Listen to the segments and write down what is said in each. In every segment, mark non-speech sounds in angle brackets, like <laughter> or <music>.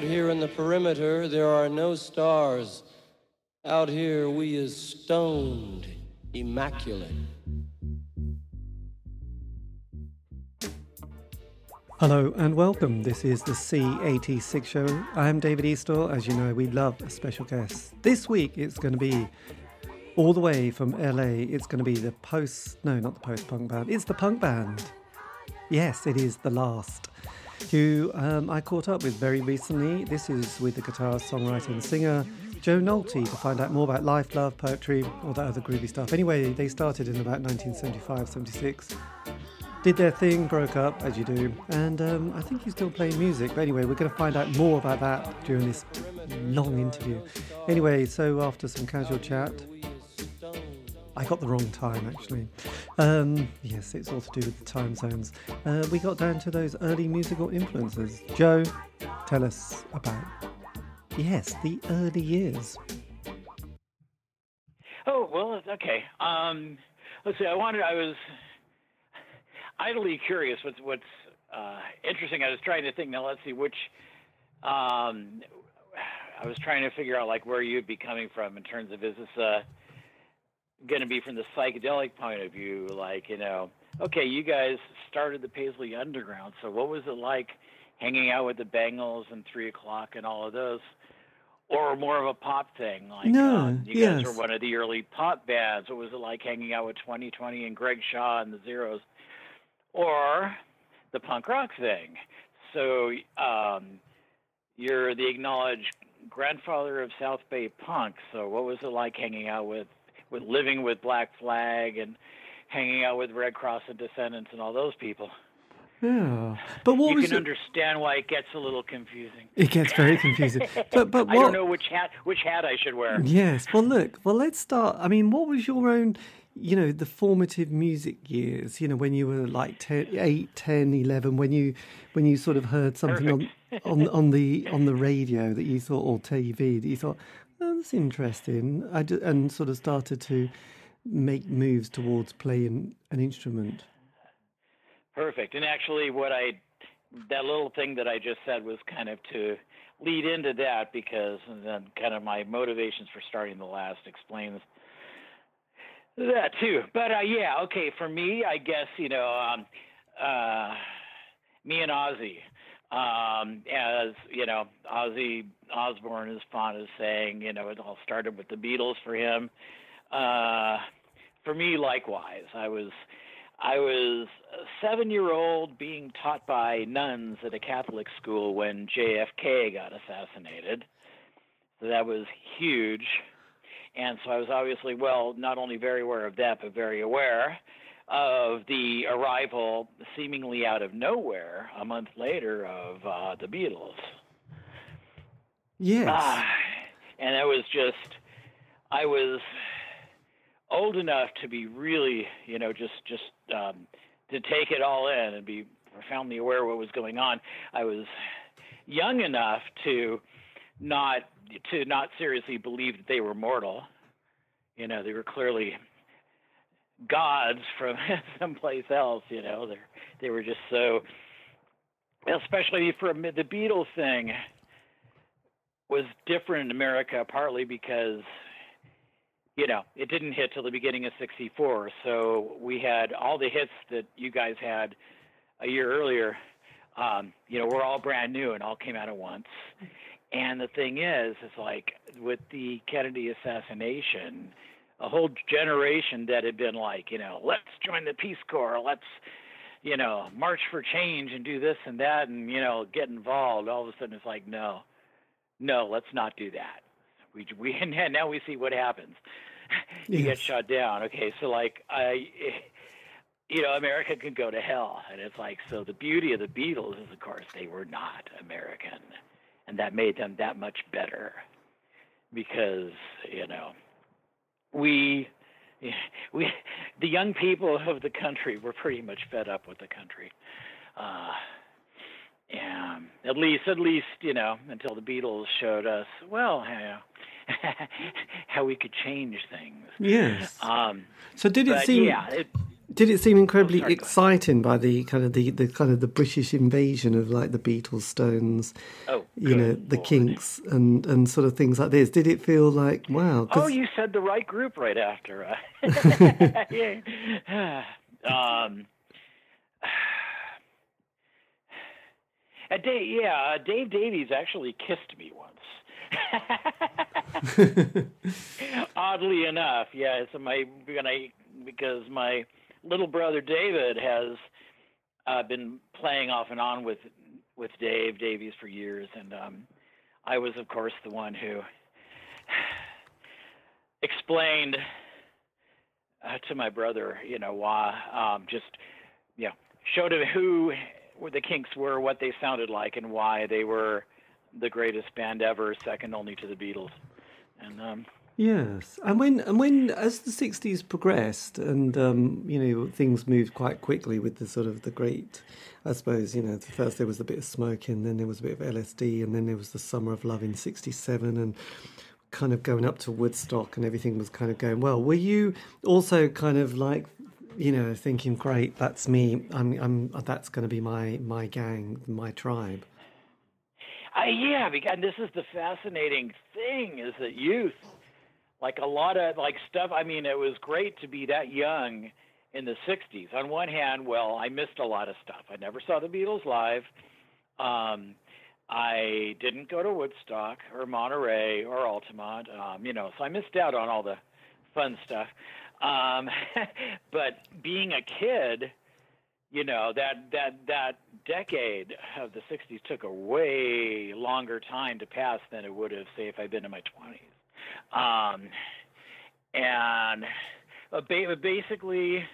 Out here in the perimeter, there are no stars. Out here, we is stoned, immaculate. Hello and welcome. This is the C86 show. I'm David Eastaugh. As you know, we love a special guest. This week it's going to be all the way from LA. It's going to be the post, no, not the post punk band. It's the punk band. Yes, it is The Last, who um, I caught up with very recently. This is with the guitarist, songwriter, and singer Joe Nolte to find out more about life, love, poetry, all that other groovy stuff. Anyway, they started in about 1975 76 did their thing, broke up, as you do, and um, I think he's still playing music. But anyway, we're going to find out more about that during this long interview. Anyway, so after some casual chat, I got the wrong time actually. Um, yes, it's all to do with the time zones. Uh, we got down to those early musical influences. Joe, tell us about, yes, the early years. Oh, well, okay. Um, let's see, I wanted, I was idly curious what's, what's uh, interesting. I was trying to think, now let's see, which, um, I was trying to figure out like where you'd be coming from in terms of is this, uh, going to be from the psychedelic point of view, like you know, okay, you guys started the Paisley Underground, so what was it like hanging out with the Bangles and Three O'clock and all of those? Or more of a pop thing, like no, um, you yes. guys were one of the early pop bands. What was it like hanging out with 2020 and Greg Shaw and the Zeros? Or the punk rock thing. So um, you're the acknowledged grandfather of South Bay punk. So what was it like hanging out with with living with Black Flag and hanging out with Red Cross and Descendents and all those people. Yeah, but what you was can it? understand why it gets a little confusing. It gets very confusing. <laughs> But but what... I don't know which hat which hat I should wear. Yes. Well, look. Well, let's start. I mean, what was your own? You know, the formative music years. You know, when you were like 10, 8, 10, 11, when you when you sort of heard something on, on on the <laughs> on the radio that you thought or TV that you thought, oh, that's interesting. I d- and sort of started to make moves towards playing an instrument. Perfect. And actually, what I that little thing that I just said was kind of to lead into that because then kind of my motivations for starting the last explains that too. But uh, yeah, okay. For me, I guess you know, um, uh, me and Ozzy. Um, as you know, Ozzy Osbourne is fond of saying, you know, it all started with the Beatles for him. Uh, for me, likewise, I was I was a seven year old being taught by nuns at a Catholic school when JFK got assassinated. So that was huge. And so I was obviously, well, not only very aware of that, but very aware of the arrival, seemingly out of nowhere, a month later, of uh, the Beatles. Yes. Ah, and I was just, I was old enough to be really, you know, just just um, to take it all in and be profoundly aware of what was going on. I was young enough to not to not seriously believe that they were mortal. You know, they were clearly gods from <laughs> someplace else. You know, they they were just so. Especially for the Beatles thing was different in America, partly because you know, it didn't hit till the beginning of 64. So we had all the hits that you guys had a year earlier, um, you know, we're all brand new and all came out at once. And the thing is, is like with the Kennedy assassination, a whole generation that had been like, you know, let's join the Peace Corps, let's, you know, march for change and do this and that and, you know, get involved. All of a sudden it's like, no, no, let's not do that. We, we <laughs> and now we see what happens. <laughs> you Yes. get shot down. Okay, so like I, <laughs> you know, America can go to hell, and it's like so. The beauty of the Beatles is, of course, they were not American, and that made them that much better because you know we. <laughs> We, the young people of the country, were pretty much fed up with the country. Uh, and at least, at least, you know, until the Beatles showed us, well, how, <laughs> how we could change things. Yes. Um, So did it seem? yeah, it, did it seem incredibly oh, exciting by the kind of the, the kind of the British invasion of like the Beatles, Stones, oh, you know, the Lord. Kinks, and and sort of things like this? Did it feel like wow? Oh, you said the right group right after. <laughs> yeah. um, <sighs> uh, Dave, yeah, uh, Dave Davies actually kissed me once. <laughs> <laughs> Oddly enough, yeah. So my when I because my little brother David has uh, been playing off and on with with Dave Davies for years, and um, I was, of course, the one who <sighs> explained uh, to my brother, you know, why um, just you know showed him who the Kinks were, what they sounded like, and why they were the greatest band ever, second only to the Beatles. And um, yes, and when and when as the '60s progressed, and um, you know things moved quite quickly with the sort of the great, I suppose you know first there was a bit of smoking, then there was a bit of LSD, and then there was the Summer of Love in '67, and kind of going up to Woodstock, and everything was kind of going well. Were you also kind of like you know, thinking, "Great, that's me. I'm, I'm. That's going to be my my gang, my tribe." Uh, yeah, because this is the fascinating thing is that youth, like a lot of like stuff. I mean, it was great to be that young in the '60s. On one hand, well, I missed a lot of stuff. I never saw the Beatles live. Um, I didn't go to Woodstock or Monterey or Altamont. Um, you know, so I missed out on all the fun stuff. Um, <laughs> but being a kid, you know that that that decade of the 60s took a way longer time to pass than it would have say if I'd been in my 20s um, and basically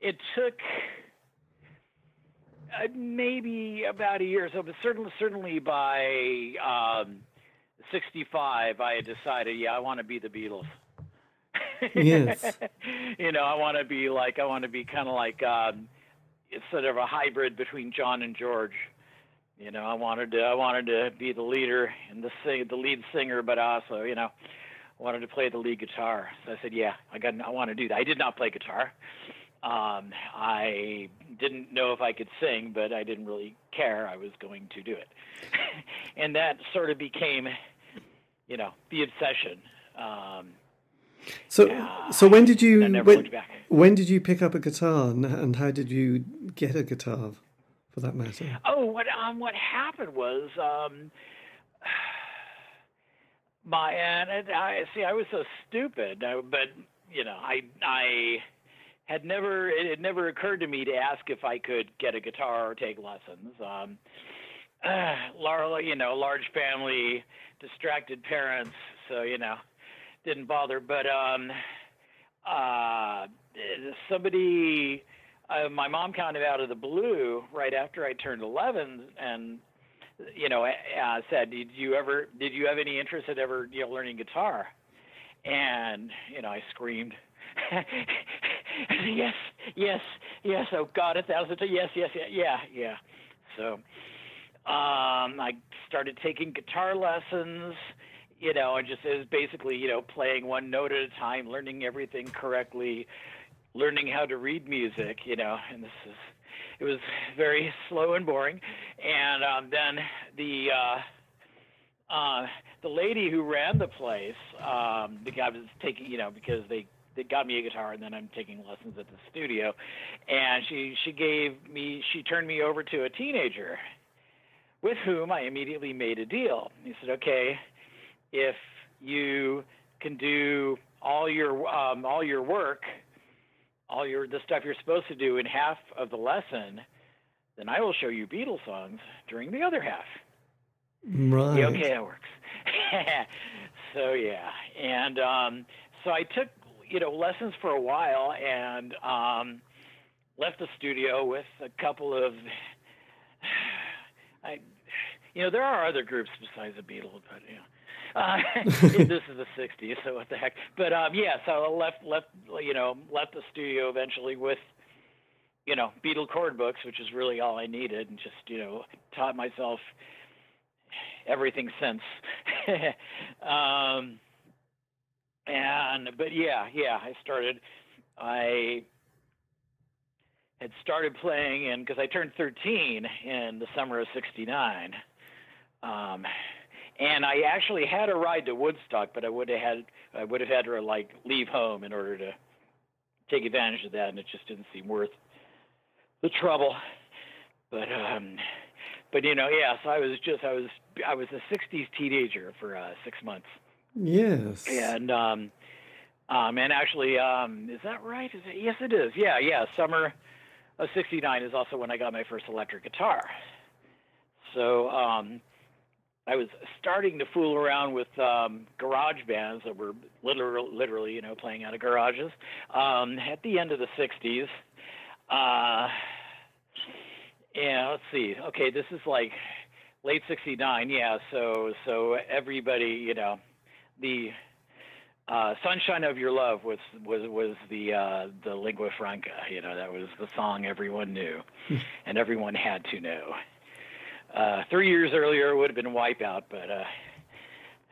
it took uh, maybe about a year or so but certainly certainly by um, 65 I had decided yeah I want to be the Beatles yes <laughs> you know I want to be like I want to be kind of like um, it's sort of a hybrid between John and George. You know, I wanted to I wanted to be the leader and the sing, the lead singer, but also you know wanted to play the lead guitar. So I said, yeah, I got I want to do that. I did not play guitar. Um, I didn't know if I could sing, but I didn't really care. I was going to do it, <laughs> and that sort of became, you know, the obsession. Um, so, so when did you when, when, did you pick up a guitar, and, and, how did you get a guitar, for that matter? Oh, what um, what happened was um, <sighs> my and I see I was so stupid, uh, but you know I I had never it had never occurred to me to ask if I could get a guitar or take lessons. Um, <sighs> uh, you know, large family, distracted parents, so you know didn't bother. But um, uh, somebody, uh, my mom kind of out of the blue right after I turned 11, and you know, uh, said, "Did you ever? Did you have any interest in ever, you know, learning guitar?" And you know, I screamed. <laughs> yes, yes, yes. Oh God, a thousand times. Yes, yes, yeah, yeah. So um, I started taking guitar lessons you know, and just it was basically, you know, playing one note at a time, learning everything correctly, learning how to read music, you know, and this is it was very slow and boring. And um, then the uh, uh, the lady who ran the place, um, the guy was taking, you know, because they they got me a guitar and then I'm taking lessons at the studio, and she she gave me she turned me over to a teenager, with whom I immediately made a deal. He said, okay if you can do all your um, all your work, all your the stuff you're supposed to do in half of the lesson, then I will show you Beatles songs during the other half. Right. Yeah, okay, that works. <laughs> so yeah, and um, so I took you know lessons for a while and um, left the studio with a couple of. <sighs> I, you know, there are other groups besides the Beatles, but you know, uh, <laughs> this is the '60s, so what the heck? But um, yeah, so I left left you know left the studio eventually with you know Beatle chord books, which is really all I needed, and just you know taught myself everything since. <laughs> um, and but yeah, yeah, I started. I had started playing in because I turned 13 in the summer of '69, um, and I actually had a ride to Woodstock, but I would have had I would have had to like leave home in order to take advantage of that, and it just didn't seem worth the trouble. But um, but you know, yeah. So I was just I was I was a '60s teenager for uh, six months. Yes. And um, um, and actually, um, is that right? Is it? Yes, it is. Yeah, yeah. Summer of '69 is also when I got my first electric guitar. So um, I was starting to fool around with um, garage bands that were literally, literally, you know, playing out of garages um, at the end of the '60s. Uh, yeah, let's see. Okay, this is like late '69. Yeah, so so everybody, you know, the uh, "Sunshine of Your Love" was was was the uh, the lingua franca. You know, that was the song everyone knew, and everyone had to know. Uh, three years earlier, it would have been "Wipeout," but uh,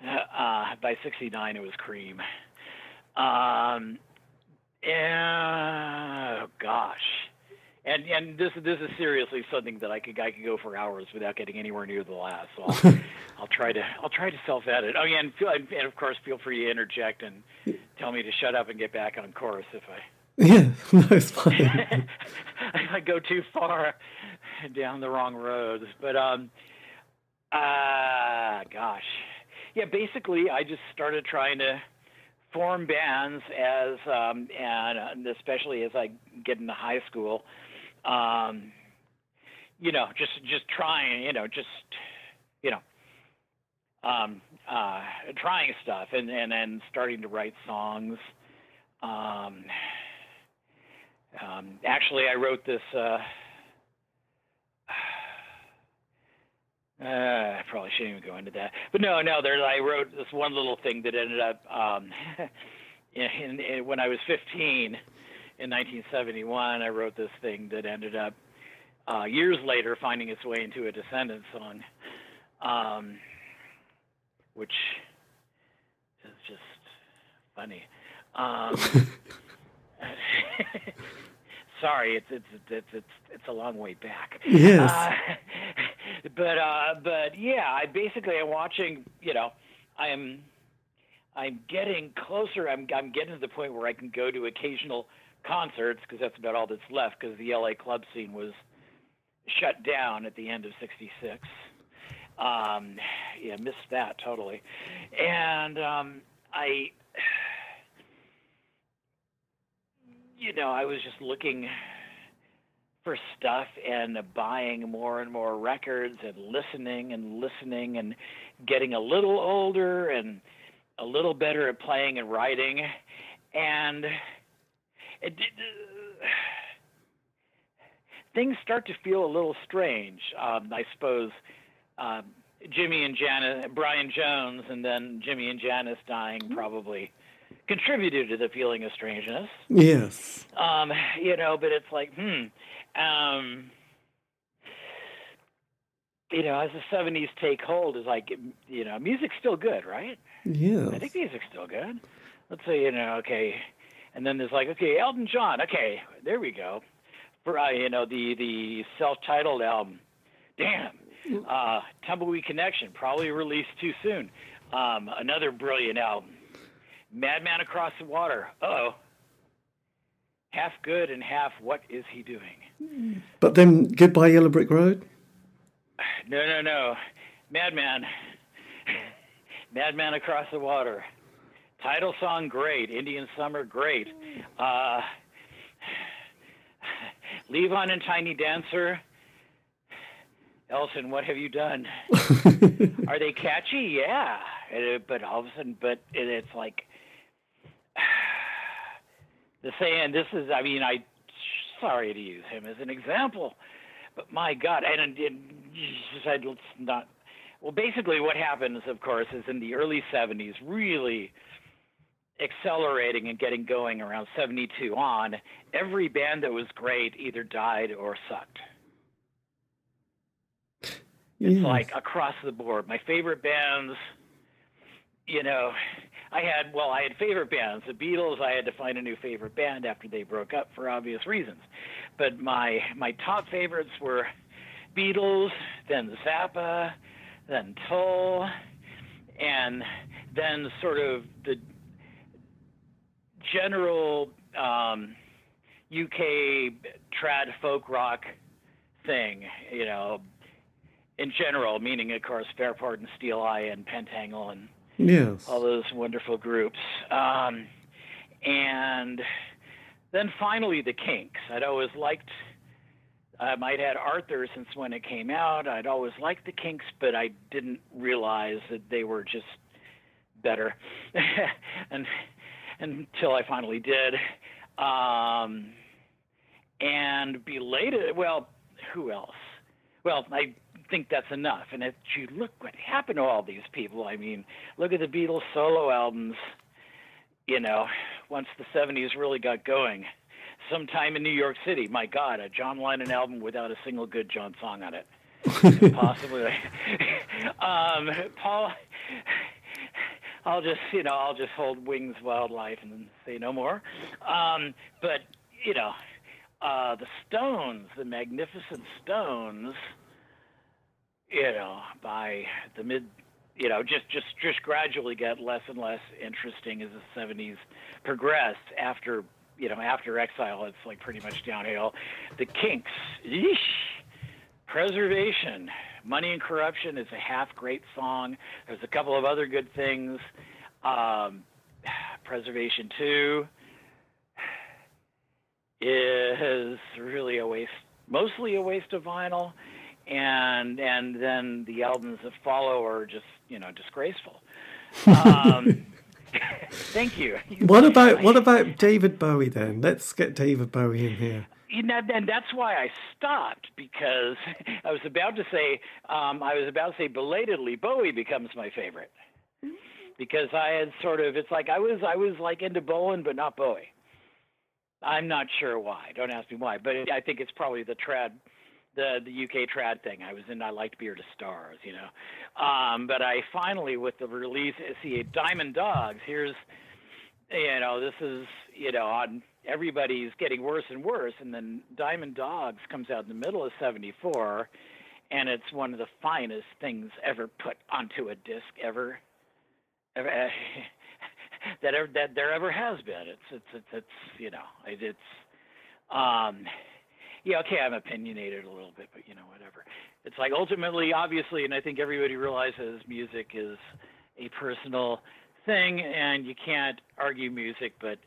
uh, by '69, it was "Cream." Um, yeah, oh gosh and and this this is seriously something that I could I could go for hours without getting anywhere near the last. So I'll, <laughs> I'll try to I'll try to self edit. Oh yeah, and, feel, and of course feel free to interject and tell me to shut up and get back on course if I. Yeah, <laughs> no, it's fine. <laughs> I go too far <laughs> down the wrong roads, but um, ah, uh, gosh, yeah. Basically, I just started trying to form bands as um, and especially as I get into high school um, you know, just just trying, you know, just you know, um, uh, trying stuff and and then starting to write songs. Um, um, actually, I wrote this. Uh, uh, I probably shouldn't even go into that, but no, no. There, I wrote this one little thing that ended up um, <laughs> in, in, in, when I was 15 in 1971, I wrote this thing that ended up uh, years later finding its way into a Descendents song, um, which is just funny. Um, <laughs> <laughs> sorry, it's, it's it's it's it's a long way back. Yes. Uh, but uh, but yeah, I basically am watching. You know, I am I'm getting closer. I'm I'm getting to the point where I can go to occasional concerts because that's about all that's left because the LA club scene was shut down at the end of '66. Um, yeah, missed that totally, and um, I, <sighs> you know, I was just looking for stuff and buying more and more records and listening and listening and getting a little older and a little better at playing and writing and it, uh, things start to feel a little strange. Um, I suppose um, Jimi and Janis, Brian Jones, and then Jimi and Janis dying probably contributed to the feeling of strangeness. Yes. Um, you know, but it's like, hmm. Um, you know, as the '70s take hold, is like, you know, music's still good, right? Yeah. I think music's still good. Let's say, you know, okay, and then there's like, okay, Elton John. Okay, there we go. For uh, you know the the self-titled album. Damn. Uh, Tumbleweed Connection probably released too soon. Um, another brilliant album. Madman Across the Water. Oh. Half good and half what is he doing? But then Goodbye Yellow Brick Road? No, no, no. Madman. Madman Across the Water. Title song, great. Indian Summer, great. Uh, Levon and Tiny Dancer. Elton, what have you done? <laughs> Are they catchy? Yeah. but all of a sudden, but it, it's like the saying. This is, I mean, I sorry to use him as an example, but my God, and, and, and said let's not. Well, basically, what happens, of course, is in the early '70s, really accelerating and getting going around 72 on, every band that was great either died or sucked. It's like across the board. My favorite bands, you know, I had, well, I had favorite bands. The Beatles, I had to find a new favorite band after they broke up for obvious reasons. but my my top favorites were Beatles, then Zappa, then Tull, and then sort of the general um, UK trad folk rock thing, you know, in general, meaning, of course, Fairport and Steeleye and Pentangle and yes. all those wonderful groups. Um, and then finally, the Kinks. I'd always liked. Um, I'd had Arthur since when it came out. I'd always liked the Kinks, but I didn't realize that they were just better, <laughs> and until I finally did. Um, and belated, well, who else? Well, I think that's enough. And if you look what happened to all these people, I mean, look at the Beatles solo albums. You know, once the 70s really got going, sometime in New York City, my God, a John Lennon album without a single good John song on it. <laughs> Possibly. <laughs> um, Paul, I'll just, you know, I'll just hold Wings Wildlife and say no more. Um, but, you know, uh, the Stones, the magnificent Stones, you know, by the mid, you know, just just just gradually get less and less interesting as the '70s progressed. After you know, after Exile, it's like pretty much downhill. The Kinks, yeesh, Preservation, Money and Corruption is a half great song. There's a couple of other good things. Um, Preservation 2 is really a waste, mostly a waste of vinyl, and and then the albums that follow are just you know disgraceful. Um, <laughs> thank you. What about what about David Bowie then? Let's get David Bowie in here. You know, and that's why I stopped because I was about to say um, I was about to say belatedly Bowie becomes my favorite because I had sort of it's like I was I was like into Bolan but not Bowie. I'm not sure why. Don't ask me why, but I think it's probably the trad, the the UK trad thing. I was in. I liked Beard of Stars, you know. Um, but I finally, with the release, see Diamond Dogs. Here's, you know, this is you know on everybody's getting worse and worse, and then Diamond Dogs comes out in the middle of '74, and it's one of the finest things ever put onto a disc ever. ever <laughs> that ever, that there ever has been. It's it's it's, it's you know it, it's um yeah okay I'm opinionated a little bit, but you know whatever. It's like ultimately, obviously, and I think everybody realizes music is a personal thing, and you can't argue music, but.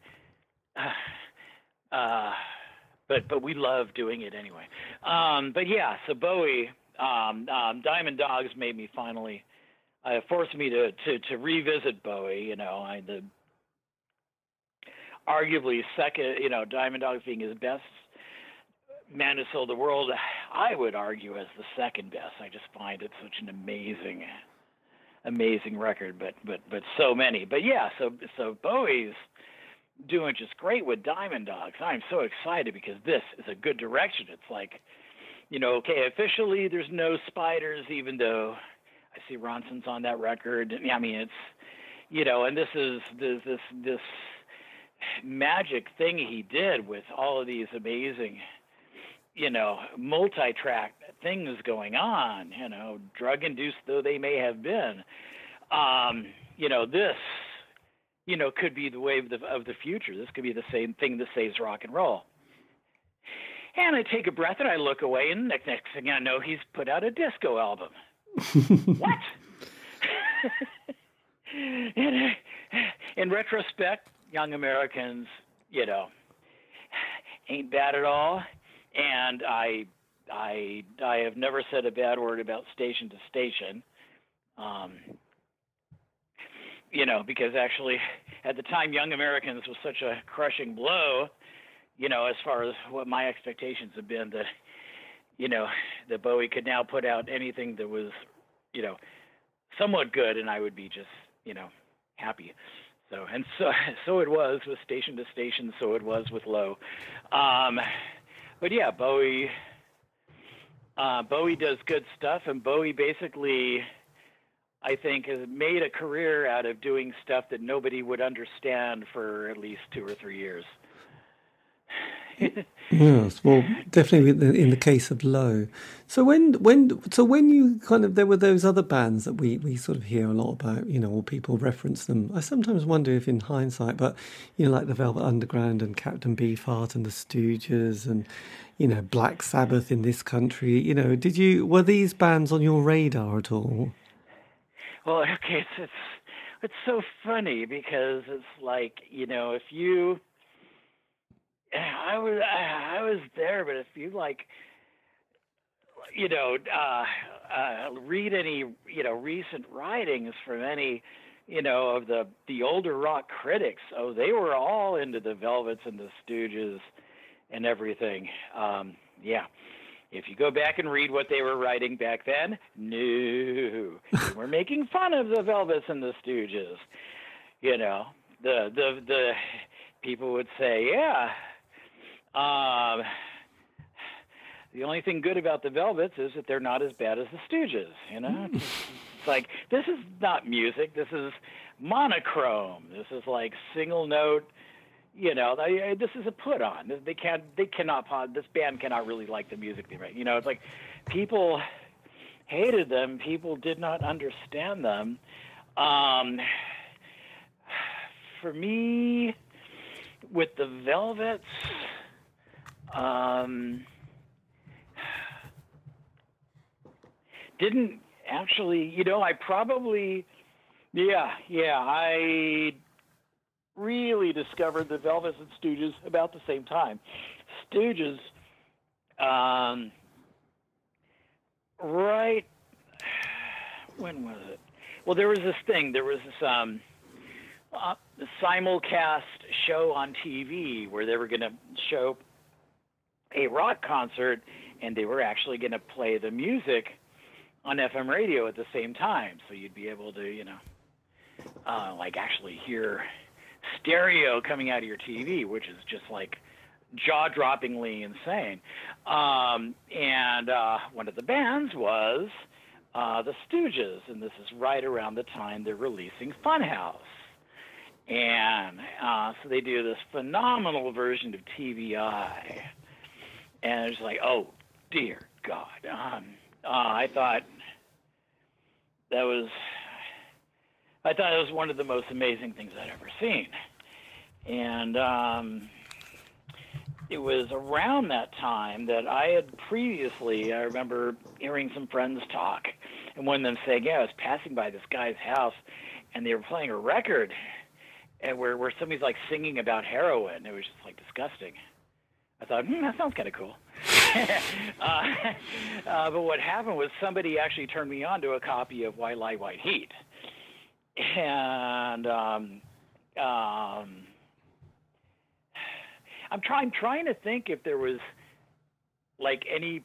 Uh, but but we love doing it anyway. Um, but yeah, so Bowie, um, um, Diamond Dogs made me finally uh, forced me to, to to revisit Bowie. You know, I the arguably second, you know, Diamond Dogs being his best man who sold the world, I would argue as the second best. I just find it such an amazing, amazing record. But but but so many. But yeah, so so Bowie's doing just great with Diamond Dogs. I'm so excited because this is a good direction. It's like, you know, okay, officially there's no spiders, even though I see Ronson's on that record. I mean, it's you know, and this is this this this magic thing he did with all of these amazing, you know, multi-track things going on, you know, drug-induced though they may have been. Um, you know, this, you know, could be the wave of the, of the future. This could be the same thing that saves rock and roll. And I take a breath and I look away, and next, next thing I know, he's put out a disco album. <laughs> what? <laughs> in, in retrospect, Young Americans, you know, ain't bad at all. And I, I, I have never said a bad word about Station to Station. Um, you know, because actually, at the time, Young Americans was such a crushing blow. You know, as far as what my expectations have been, that you know, that Bowie could now put out anything that was, you know, somewhat good, and I would be just, you know, happy. So and so <laughs> so it was with station to station. So it was with Low. Um, but yeah, Bowie. Uh, Bowie does good stuff, and Bowie basically, I think, has made a career out of doing stuff that nobody would understand for at least two or three years. Yes, well, definitely in the, in the case of Low. So when when so when you kind of there were those other bands that we we sort of hear a lot about, you know, or people reference them. I sometimes wonder if, in hindsight, but you know, like the Velvet Underground and Captain Beefheart and the Stooges and you know Black Sabbath in this country. You know, did you were these bands on your radar at all? Well, <laughs> okay, it's it's, it's so funny because it's like you know if you I was I was there, but if you like, you know, uh, uh, read any you know recent writings from any you know of the the older rock critics, oh, they were all into the Velvets and the Stooges and everything. Um, yeah. If you go back and read what they were writing back then, no, were making fun of the Velvets and the Stooges. You know, the the the people would say, yeah, um, the only thing good about the Velvets is that they're not as bad as the Stooges. You know, it's, it's like this is not music. This is monochrome. This is like single note. You know, they, this is a put on. They can't. They cannot. This band cannot really like the music they write. You know, it's like people hated them. People did not understand them. Um, for me, with the Velvets um, didn't actually, you know, I probably, yeah, yeah, I really discovered the Velvets and Stooges about the same time. Stooges, um, right, when was it? Well, there was this thing. There was this um, uh, simulcast show on TV where they were going to show a rock concert and they were actually going to play the music on FM radio at the same time. So you'd be able to, you know, uh, like actually hear stereo coming out of your TV, which is just like jaw droppingly insane. Um, and uh, one of the bands was uh, the Stooges, and this is right around the time they're releasing Funhouse. And uh, so they do this phenomenal version of T.V. Eye and it's like, oh dear God. Um, uh, I thought that was, I thought it was one of the most amazing things I'd ever seen, and um, it was around that time that I had previously. I remember hearing some friends talk, and one of them saying, "Yeah, I was passing by this guy's house, and they were playing a record." And where where somebody's like singing about heroin, it was just like disgusting. I thought, hmm, that sounds kind of cool. <laughs> uh, uh, but what happened was somebody actually turned me on to a copy of White Light, White Heat. And um, um, I'm trying trying to think if there was like any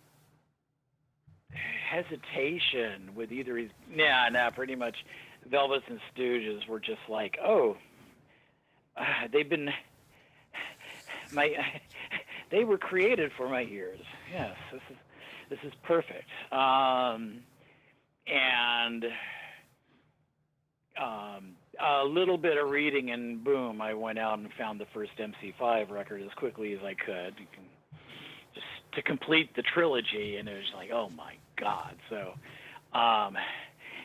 hesitation with either his nah nah pretty much Velvets and Stooges were just like oh uh, they've been my they were created for my ears. Yes, this is this is perfect. Um, and um, a little bit of reading, and boom, I went out and found the first MC5 record as quickly as I could. Just to complete the trilogy, and it was like, oh my god! So, um,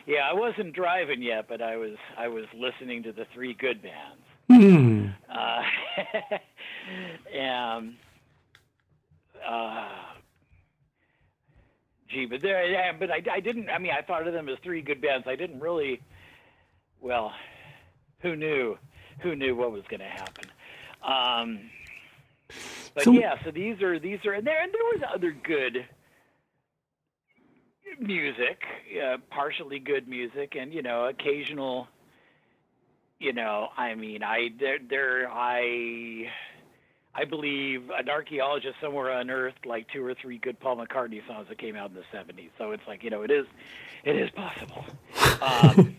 yeah, I wasn't driving yet, but I was I was listening to the three good bands. Mm. Uh, <laughs> and uh, gee, but there, yeah, but I, I didn't. I mean, I thought of them as three good bands. I didn't really. Well, who knew? Who knew what was going to happen? Um, but so, yeah, so these are these are and there and there was other good music, uh, partially good music, and you know, occasional. You know, I mean, I there there I I believe an archaeologist somewhere unearthed like two or three good Paul McCartney songs that came out in the '70s. So it's like you know, it is, it is possible. Um,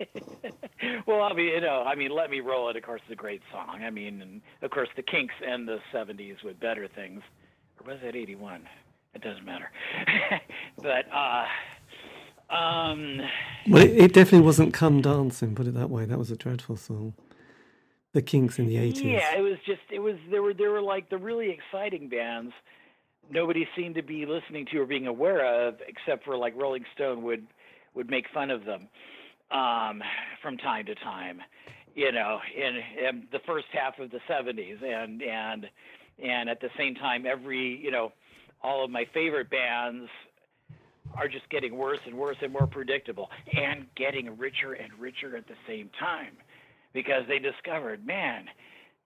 <laughs> well, I mean, you know, I mean, "Let Me Roll It," of course, is a great song. I mean, and of course, the Kinks and the '70s with "Better Things," or was it '81? It doesn't matter. <laughs> but uh, um, well, it, it definitely wasn't "Come Dancing." Put it that way. That was a dreadful song. The Kinks in the eighties. Yeah, it was just it was there were there were like the really exciting bands nobody seemed to be listening to or being aware of, except for like Rolling Stone would would make fun of them um, from time to time. You know, in, in the first half of the '70s, and and and at the same time, every you know, all of my favorite bands are just getting worse and worse and more predictable, and getting richer and richer at the same time, because they discovered, man,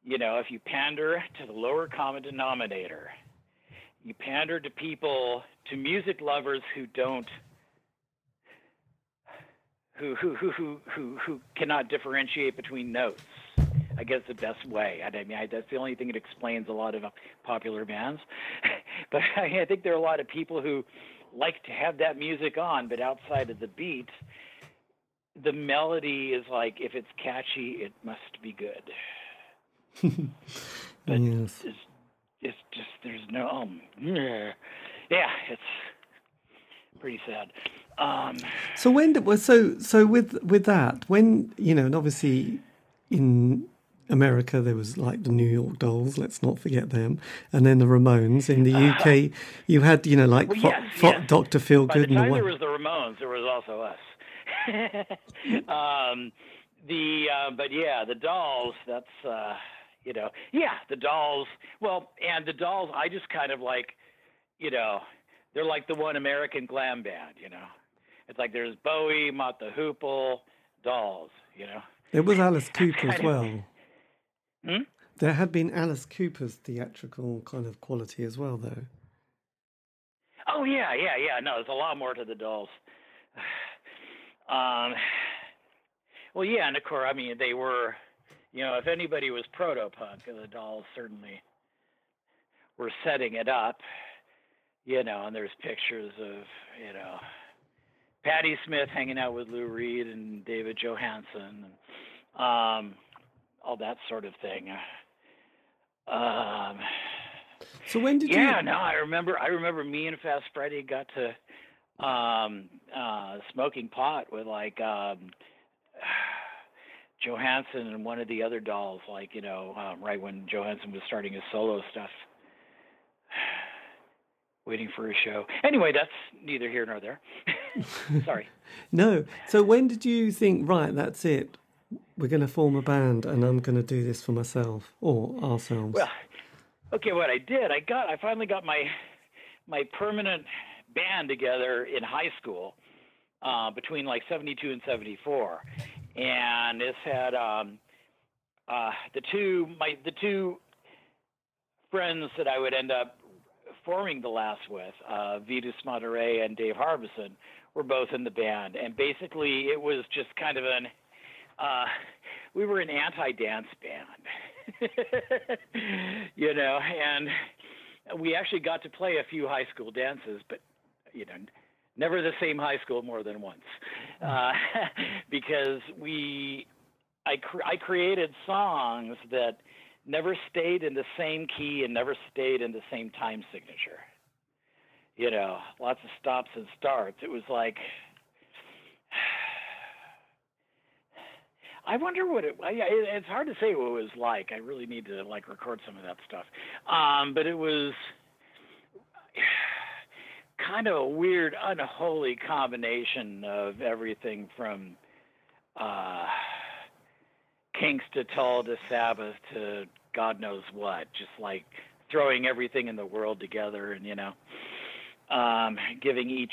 you know, if you pander to the lower common denominator, you pander to people, to music lovers who don't who who who who who, who cannot differentiate between notes. I guess the best way. I mean, I, that's the only thing that explains a lot of popular bands. <laughs> but I, I think there are a lot of people who like to have that music on, but outside of the beat, the melody is like if it's catchy, it must be good. <laughs> but yes. it's, it's just there's no um, yeah, it's pretty sad. Um, so when did, so so with with that when you know and obviously in America there was like the New York Dolls let's not forget them and then the Ramones in the UK you had you know like well, Fo- yes, Fo- yes. Dr Feelgood By the and time the there was the Ramones, there was also us. <laughs> um, the uh, but yeah, the Dolls. That's uh, you know yeah the Dolls. Well, and the Dolls. I just kind of like you know they're like the one American glam band. You know, it's like there's Bowie, Mott the Hoople, Dolls. You know. there was Alice <laughs> Cooper as of- well Hmm? there had been Alice Cooper's theatrical kind of quality as well though Oh yeah, yeah, yeah. No, there's a lot more to the dolls. Um, well, yeah, and of course, I mean, they were, you know, if anybody was proto-punk, the dolls certainly were setting it up. You know, and there's pictures of, you know, Patti Smith hanging out with Lou Reed and David Johansen, and um, all that sort of thing. Um, so when did yeah, you no, I remember. I remember me and Fast Freddy got to um, uh, smoking pot with like um, <sighs> Johansen and one of the other dolls. Like you know, um, right when Johansen was starting his solo stuff, <sighs> waiting for a show. Anyway, that's neither here nor there. <laughs> Sorry. <laughs> No. So when did you think, right, that's it? We're going to form a band and I'm going to do this for myself or ourselves? Well, okay, what I did, I got, I finally got my my permanent band together in high school uh, between like '72 and '74, and this had um, uh, the two my the two friends that I would end up forming the last with, uh, Vitus Mataré and Dave Harbison, were both in the band, and basically it was just kind of an uh, we were an anti-dance band, <laughs> you know, and we actually got to play a few high school dances, but you know, never the same high school more than once, uh, <laughs> because we, I, cr- I created songs that never stayed in the same key and never stayed in the same time signature. You know, lots of stops and starts. It was like <sighs> I wonder what it. Yeah, it, it's hard to say what it was like. I really need to like record some of that stuff. Um, but it was kind of a weird, unholy combination of everything from uh, Kinks to Tull to Sabbath to God knows what. Just like throwing everything in the world together, and you know, um, giving each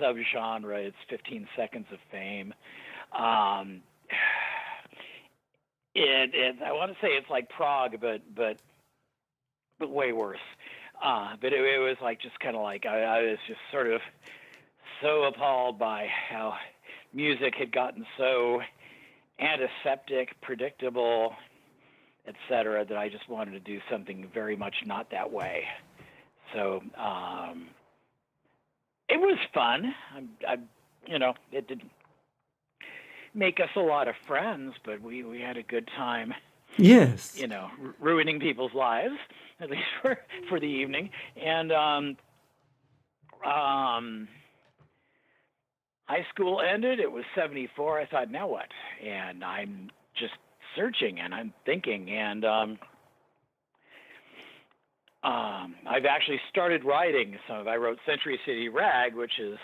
subgenre its 15 seconds of fame. Um, <sighs> it, it I want to say it's like prog, but but but way worse. Uh, but it, it was like just kind of like I, I was just sort of so appalled by how music had gotten so antiseptic, predictable, etc., that I just wanted to do something very much not that way. So um, it was fun. I, I, you know, it didn't make us a lot of friends, but we we had a good time. Yes. You know, r- ruining people's lives at least <laughs> for for the evening. And um, um, high school ended. It was '74. I thought, now what? And I'm just searching and I'm thinking, and um, um, I've actually started writing some of. I wrote Century City Rag, which is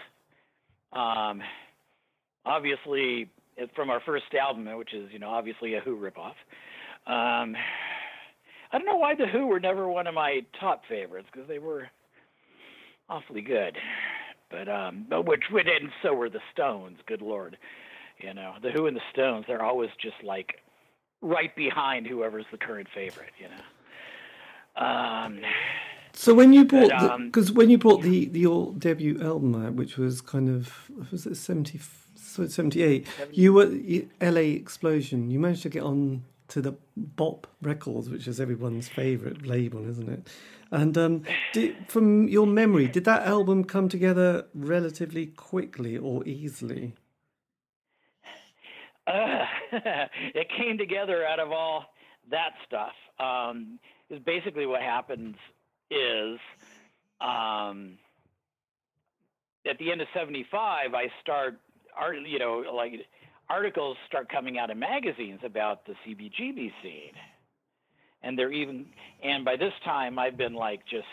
um, obviously from our first album, which is you know obviously a Who ripoff. Um, I don't know why the Who were never one of my top favorites because they were awfully good, but um, but which and so were the Stones. Good lord, you know the Who and the Stones. They're always just like right behind whoever's the current favorite. You know. Um, so when you bought, because um, when you brought the the your debut album out, which was kind of was it seventy so seventy eight, you were L.A. Explosion. You managed to get on to the Bomp Records, which is everyone's favourite label, isn't it? And um, did, from your memory, did that album come together relatively quickly or easily? Uh, <laughs> it came together out of all that stuff. Um, is basically what happens is um, at the end of 75, I start, you know, like articles start coming out in magazines about the CBGB scene. And they're even, and by this time, I've been like just,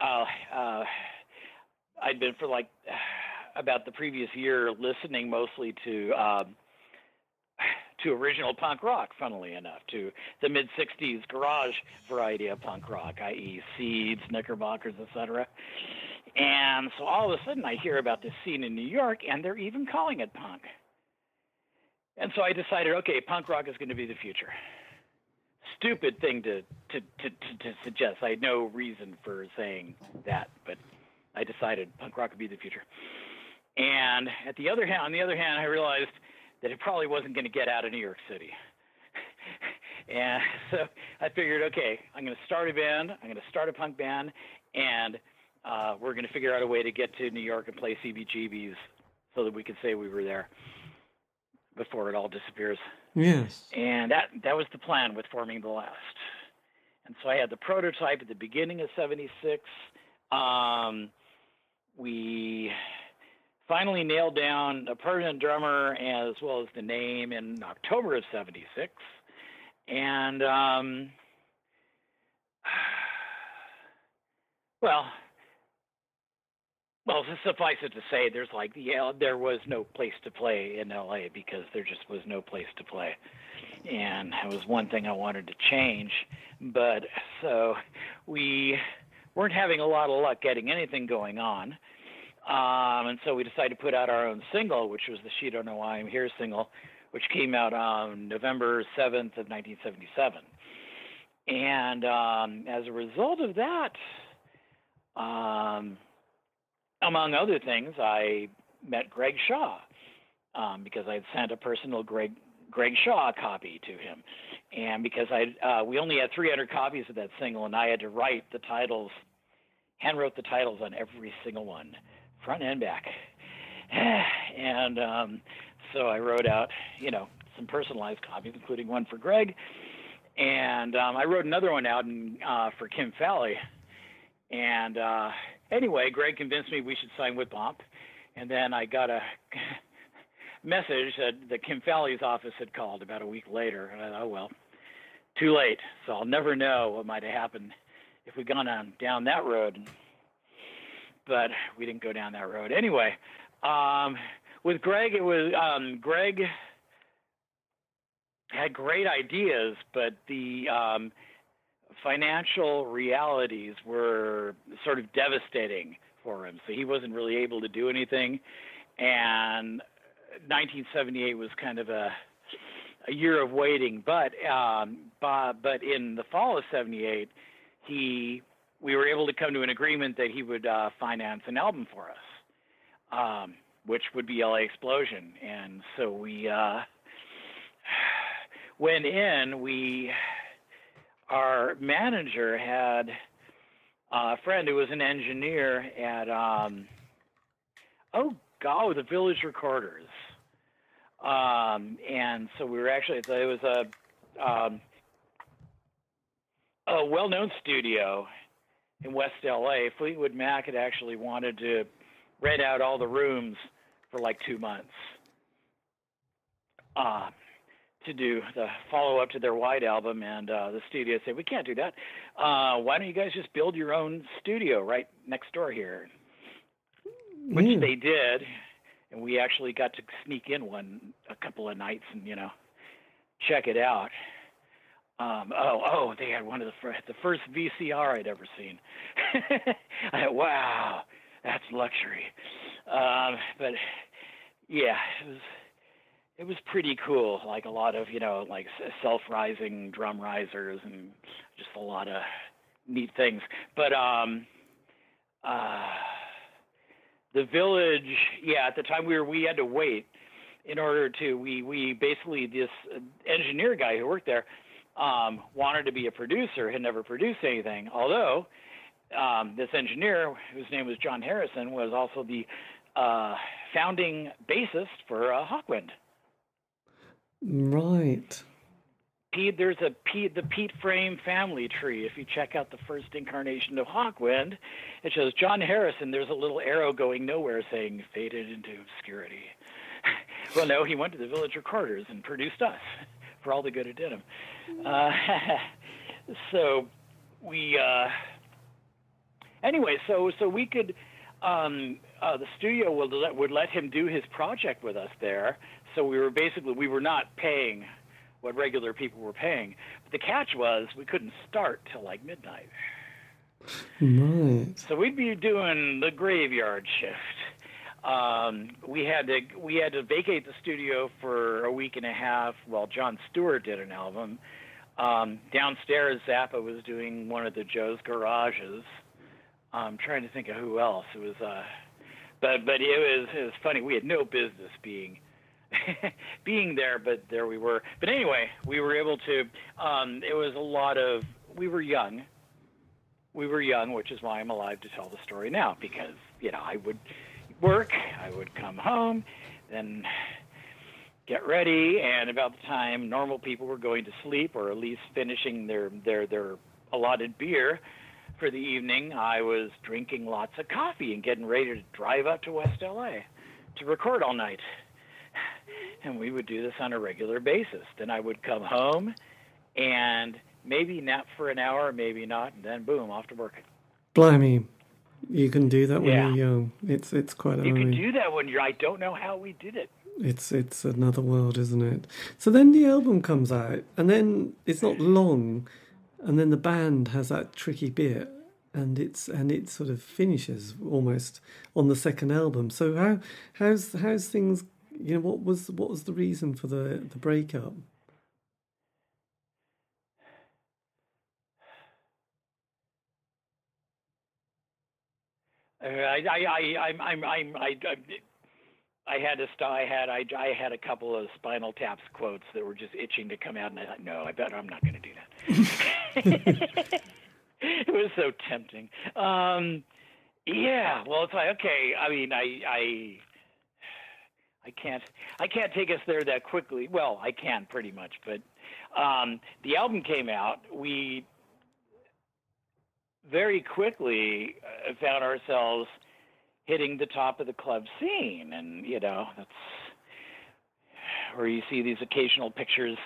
uh, uh, I'd been for like about the previous year listening mostly to um, to original punk rock, funnily enough, to the mid '60s garage variety of punk rock, i.e., Seeds, Knickerbockers, etc. And so all of a sudden, I hear about this scene in New York, and they're even calling it punk. And so I decided, okay, punk rock is going to be the future. Stupid thing to, to, to, to, to suggest. I had no reason for saying that, but I decided punk rock would be the future. And at the other hand, on the other hand, I realized that it probably wasn't going to get out of New York City. <laughs> and so I figured, okay, I'm going to start a band. I'm going to start a punk band, and uh, we're going to figure out a way to get to New York and play CBGBs so that we could say we were there before it all disappears. Yes. And that that was the plan with forming the last. And so I had the prototype at the beginning of '76. Um, we finally nailed down a permanent drummer as well as the name in October of '76, and um, <sighs> well, well, <laughs> suffice it to say, there's like yeah, there was no place to play in LA because there just was no place to play, and it was one thing I wanted to change. But so we weren't having a lot of luck getting anything going on, um, and so we decided to put out our own single, which was the "She Don't Know Why I'm Here" single, which came out on November 7th of 1977. And um, as a result of that. Um, among other things, I met Greg Shaw um, because I had sent a personal Greg Greg Shaw copy to him, and because I uh, we only had 300 copies of that single, and I had to write the titles, hand wrote the titles on every single one, front and back, <sighs> and um, so I wrote out, you know, some personalized copies, including one for Greg, and um, I wrote another one out in, uh, for Kim Fowley, and uh, anyway, Greg convinced me we should sign with Bomp, and then I got a <laughs> message that the Kim Fowley's office had called about a week later. And I thought, oh well, too late. So I'll never know what might have happened if we'd gone on down that road. But we didn't go down that road anyway. Um, with Greg, it was um, Greg had great ideas, but the um, financial realities were sort of devastating for him. So he wasn't really able to do anything. And 1978 was kind of a a year of waiting. But um, but in the fall of '78, he we were able to come to an agreement that he would uh, finance an album for us, um, which would be LA Explosion. And so we uh, <sighs> went in. We our manager had a friend who was an engineer at um, oh god the Village Recorders, um, and so we were actually it was a um, a well-known studio in West LA. Fleetwood Mac had actually wanted to rent out all the rooms for like two months. Uh, to do the follow up to their White album, and uh, the studio said, "We can't do that. Uh, why don't you guys just build your own studio right next door here?" Which mm. they did, and we actually got to sneak in one a couple of nights and you know check it out. Um, oh, oh, they had one of the first, the first VCR I'd ever seen. <laughs> I wow, that's luxury. Um, but yeah, it was it was pretty cool. Like a lot of you know like self-rising drum risers and just a lot of neat things. But um, uh, the village, yeah, at the time we were we had to wait in order to we we basically this engineer guy who worked there um, wanted to be a producer had never produced anything although um, this engineer whose name was John Harrison was also the uh, founding bassist for uh, Hawkwind right Pete, there's a Pete, the Pete Frame family tree. If you check out the first incarnation of Hawkwind, it shows John Harrison. There's a little arrow going nowhere saying "faded into obscurity." <laughs> well, no, he went to the Village Recorders and produced us for all the good it did him. Uh, <laughs> so we, uh, anyway, so so we could. Um, uh, the studio would let, would let him do his project with us there. So we were basically we were not paying what regular people were paying. But the catch was we couldn't start till like midnight. Right. So we'd be doing the graveyard shift. Um, we had to we had to vacate the studio for a week and a half while John Stewart did an album. Um, downstairs, Zappa was doing one of the Joe's garages. I'm trying to think of who else. It was, uh, but but it was it was funny. We had no business being <laughs> being there, but there we were. But anyway, we were able to. Um, it was a lot of. We were young. We were young, which is why I'm alive to tell the story now. Because you know, I would work, I would come home, then get ready, and about the time normal people were going to sleep or at least finishing their their their allotted beer for the evening, I was drinking lots of coffee and getting ready to drive up to West LA to record all night and we would do this on a regular basis. Then I would come home and maybe nap for an hour, maybe not, and then boom, off to work. Blimey, you can do that when yeah. you're young. It's it's quite. You can do that when you're. I don't know how we did it. It's it's another world, isn't it? So then the album comes out, and then it's not long, and then the band has that tricky bit, and it's and it sort of finishes almost on the second album. So how how's how's things you know, what was what was the reason for the the breakup? Uh, I I I I'm I'm I'm I, I had to I had I I had a couple of Spinal Taps quotes that were just itching to come out, and I thought, no, I bet I'm not going to do that. It was so tempting. Um, yeah, well, it's like okay. I mean, I I I can't I can't take us there that quickly. Well, I can pretty much, but um, the album came out. We very quickly uh, found ourselves hitting the top of the club scene, and you know that's where you see these occasional pictures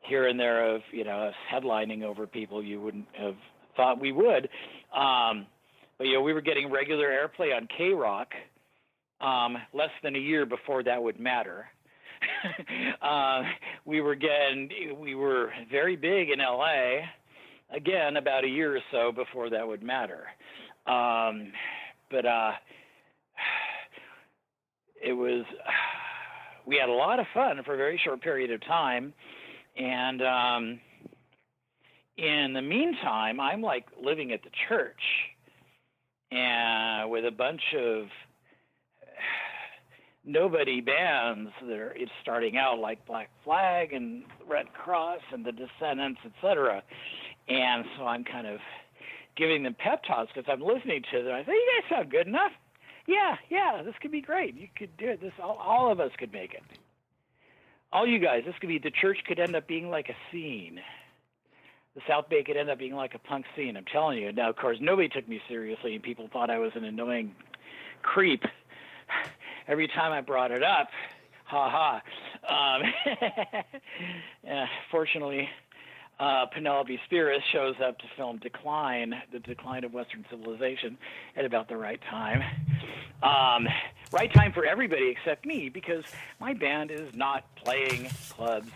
here and there of you know us headlining over people you wouldn't have thought we would. Um, but you know we were getting regular airplay on KROQ um, less than a year before that would matter. <laughs> uh, we were getting, we were very big in LA, again, about a year or so before that would matter. Um, but uh, <sighs> it was, <sighs> we had a lot of fun for a very short period of time. And um, in the meantime, I'm like living at the church and with a bunch of <sighs> nobody bands that are it's starting out like Black Flag and Red Cross and the Descendents, etc. And so I'm kind of giving them pep talks because I'm listening to them. I say, "You guys sound good enough. Yeah, yeah, this could be great. You could do it. This all, all of us could make it. All you guys. This could be the church could end up being like a scene." the South Bay could end up being like a punk scene. I'm telling you. Now, of course, nobody took me seriously, and people thought I was an annoying creep every time I brought it up, ha ha. Um, <laughs> yeah, fortunately, uh, Penelope Spheeris shows up to film Decline, the decline of Western civilization, at about the right time. Um, right time for everybody except me because my band is not playing clubs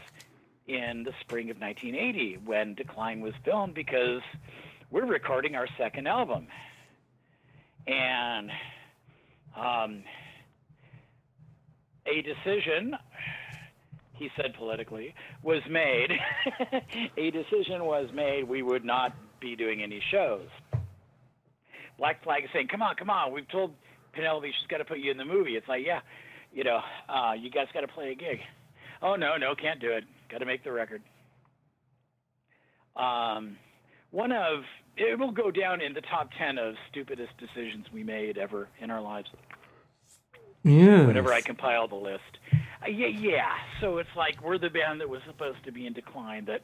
in the spring of 1980 when Decline was filmed because we're recording our second album. And um, a decision he said politically, was made. <laughs> a decision was made we would not be doing any shows. Black Flag is saying, "Come on, come on. We've told Penelope she's got to put you in the movie." It's like, yeah, you know, uh, you guys got to play a gig. Oh no, no, can't do it. Got to make the record. Um, one of it will go down in the top ten of stupidest decisions we made ever in our lives. Yeah. Whenever I compile the list. Uh, yeah, yeah. So it's like we're the band that was supposed to be in decline that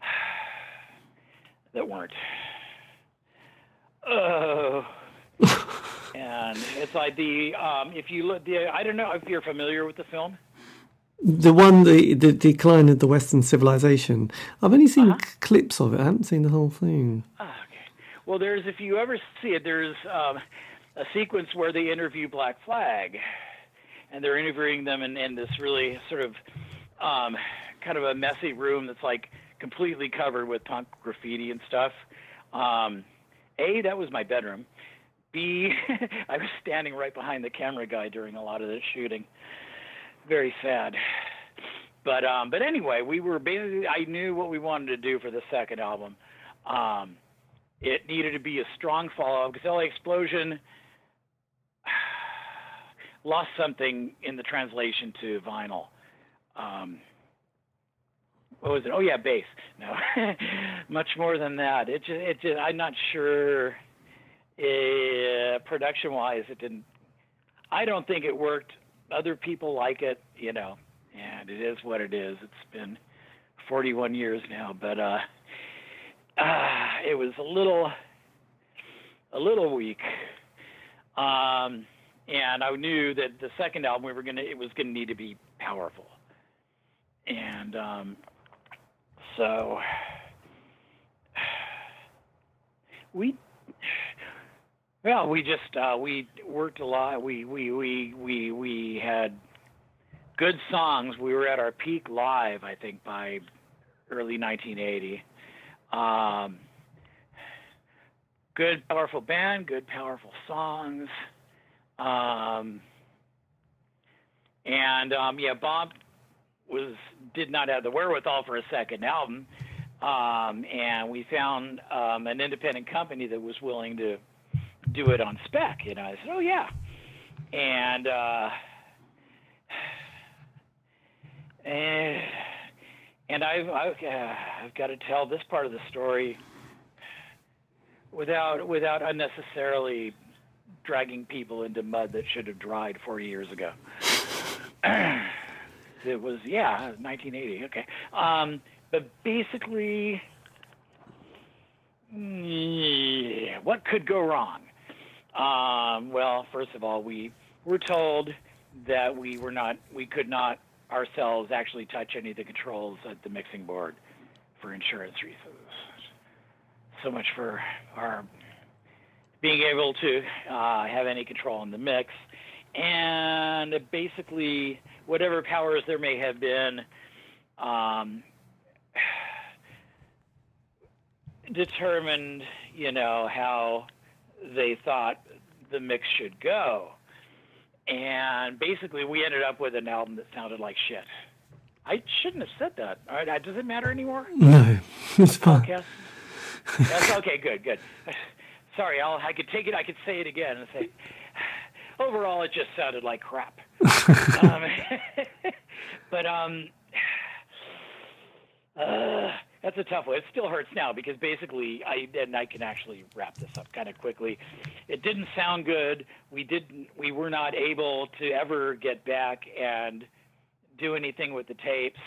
<sighs> that weren't. Oh. <laughs> and it's like the um, if you look the I don't know if you're familiar with the film. The one, the the decline of the Western civilization. I've only seen uh-huh. clips of it. I haven't seen the whole thing. Ah, okay. Well, there's if you ever see it, there's um, a sequence where they interview Black Flag, and they're interviewing them in, in this really sort of um, kind of a messy room that's like completely covered with punk graffiti and stuff. Um, a, that was my bedroom. <laughs> I was standing right behind the camera guy during a lot of the shooting. Very sad. But um, but anyway, we were basically. I knew what we wanted to do for the second album. Um, it needed to be a strong follow-up because LA Explosion <sighs> lost something in the translation to vinyl. Um, what was it? Oh yeah, bass. No, <laughs> much more than that. It just, it just, I'm not sure. Uh, production-wise, it didn't. I don't think it worked. Other people like it, you know, and it is what it is. It's been 41 years now, but uh, uh it was a little, a little weak. Um, and I knew that the second album we were gonna it was gonna need to be powerful, and um, so <sighs> we well we just uh, we worked a lot. We we we we we had good songs. We were at our peak live, I think, by early 1980. Um, good, powerful band, good, powerful songs. Um, and um, yeah, Bomp was did not have the wherewithal for a second album, um, and we found um, an independent company that was willing to do it on spec. You know, I said, "Oh yeah," and uh, and <sighs> and I've I've, uh, I've got to tell this part of the story without without unnecessarily dragging people into mud that should have dried four years ago. <clears throat> it was yeah, 1980. Okay, um, but basically, what could go wrong? Um, well, first of all, we were told that we were not, we could not ourselves actually touch any of the controls at the mixing board for insurance reasons. So much for our being able to uh, have any control in the mix, and basically whatever powers there may have been um, <sighs> determined, you know, how they thought the mix should go. And basically, we ended up with an album that sounded like shit. I shouldn't have said that. All right, does it matter anymore? No, <laughs> it's fine. That's okay. Good, good <sighs> sorry, I'll, I could take it. I could say it again and say, <sighs> overall, it just sounded like crap. <laughs> um, <laughs> but um, <sighs> uh, that's a tough one. It still hurts now because basically, I and I can actually wrap this up kind of quickly. It didn't sound good. We didn't. We were not able to ever get back and do anything with the tapes.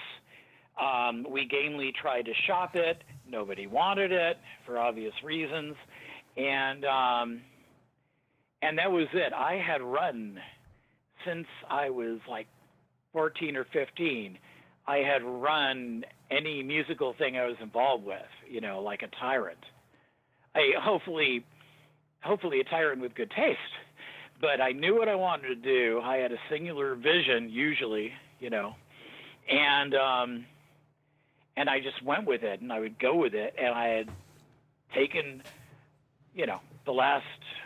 Um, we gamely tried to shop it. Nobody wanted it for obvious reasons and um, and that was it. I had run since I was like 14 or 15, I had run any musical thing I was involved with, you know, like a tyrant. I hopefully, hopefully a tyrant with good taste. But I knew what I wanted to do. I had a singular vision, usually, you know, and um, and I just went with it, and I would go with it, and I had taken, you know, the last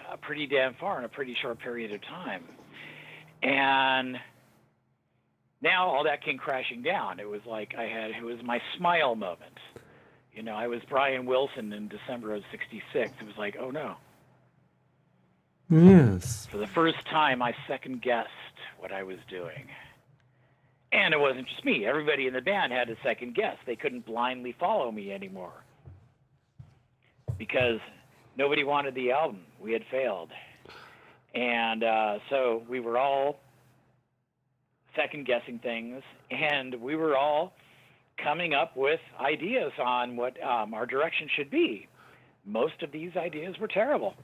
uh, pretty damn far in a pretty short period of time, and now all that came crashing down. It was like I had it was my smile moment. You know, I was Brian Wilson in December of '66. It was like, oh no. Yes. For the first time, I second guessed what I was doing. And it wasn't just me. Everybody in the band had a second guess. They couldn't blindly follow me anymore because nobody wanted the album. We had failed. And uh, so we were all second guessing things, and we were all coming up with ideas on what um, our direction should be. Most of these ideas were terrible,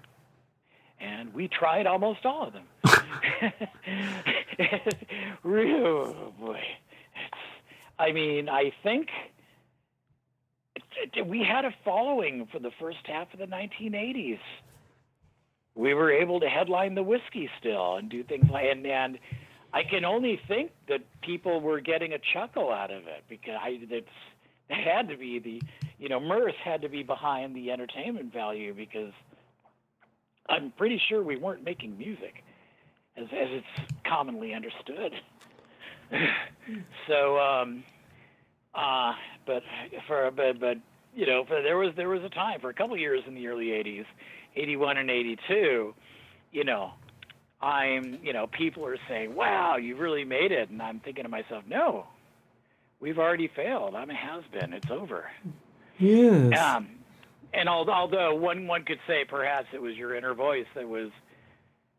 and we tried almost all of them. Real oh boy, I mean, I think we had a following for the first half of the 1980s. We were able to headline the Whisky still and do things like and and I can only think that people were getting a chuckle out of it because I it's it had to be the you know mirth had to be behind the entertainment value because I'm pretty sure we weren't making music as as it's commonly understood. <laughs> so um uh but for but but you know for, there was there was a time for a couple years in the early 80s 81 and 82 you know I'm, you know, people are saying, "Wow, you really made it," and I'm thinking to myself, "No, we've already failed. I'm a has-been. It's over." Yes. Um, and although one one could say perhaps it was your inner voice that was,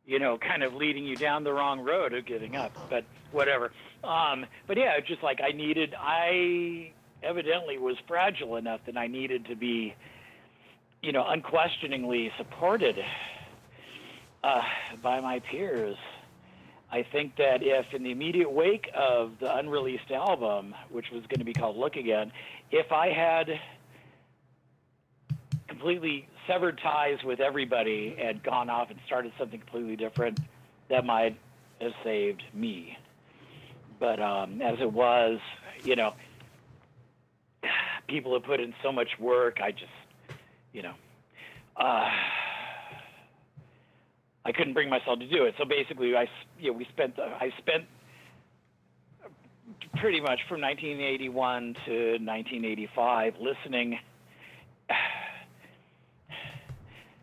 you know, kind of leading you down the wrong road of giving up, but whatever. Um, but yeah, just like I needed, I evidently was fragile enough that I needed to be, you know, unquestioningly supported uh, <sighs> by my peers. I think that if in the immediate wake of the unreleased album, which was going to be called Look Again, if I had completely severed ties with everybody and gone off and started something completely different, that might have saved me. But um, as it was, you know, <sighs> people have put in so much work. I just, you know, uh, I couldn't bring myself to do it. So basically, I you know we spent uh, I spent pretty much from 1981 to 1985 listening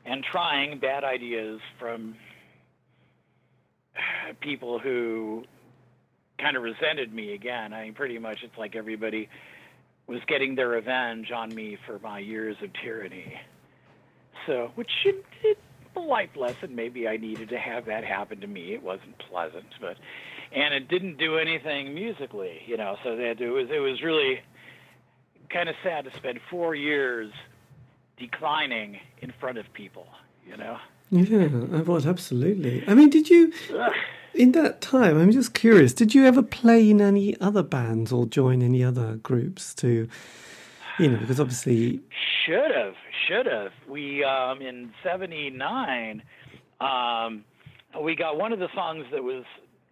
and trying bad ideas from people who kind of resented me again. I mean, pretty much it's like everybody was getting their revenge on me for my years of tyranny. So, which it, it a life lesson. Maybe I needed to have that happen to me. It wasn't pleasant, but and it didn't do anything musically, you know. So that it was it was really kind of sad to spend four years declining in front of people, you know. Yeah, I was absolutely. I mean, did you in that time? I'm just curious. Did you ever play in any other bands or join any other groups to? You know, because obviously should have, should have. We um, in '79, um, we got one of the songs that was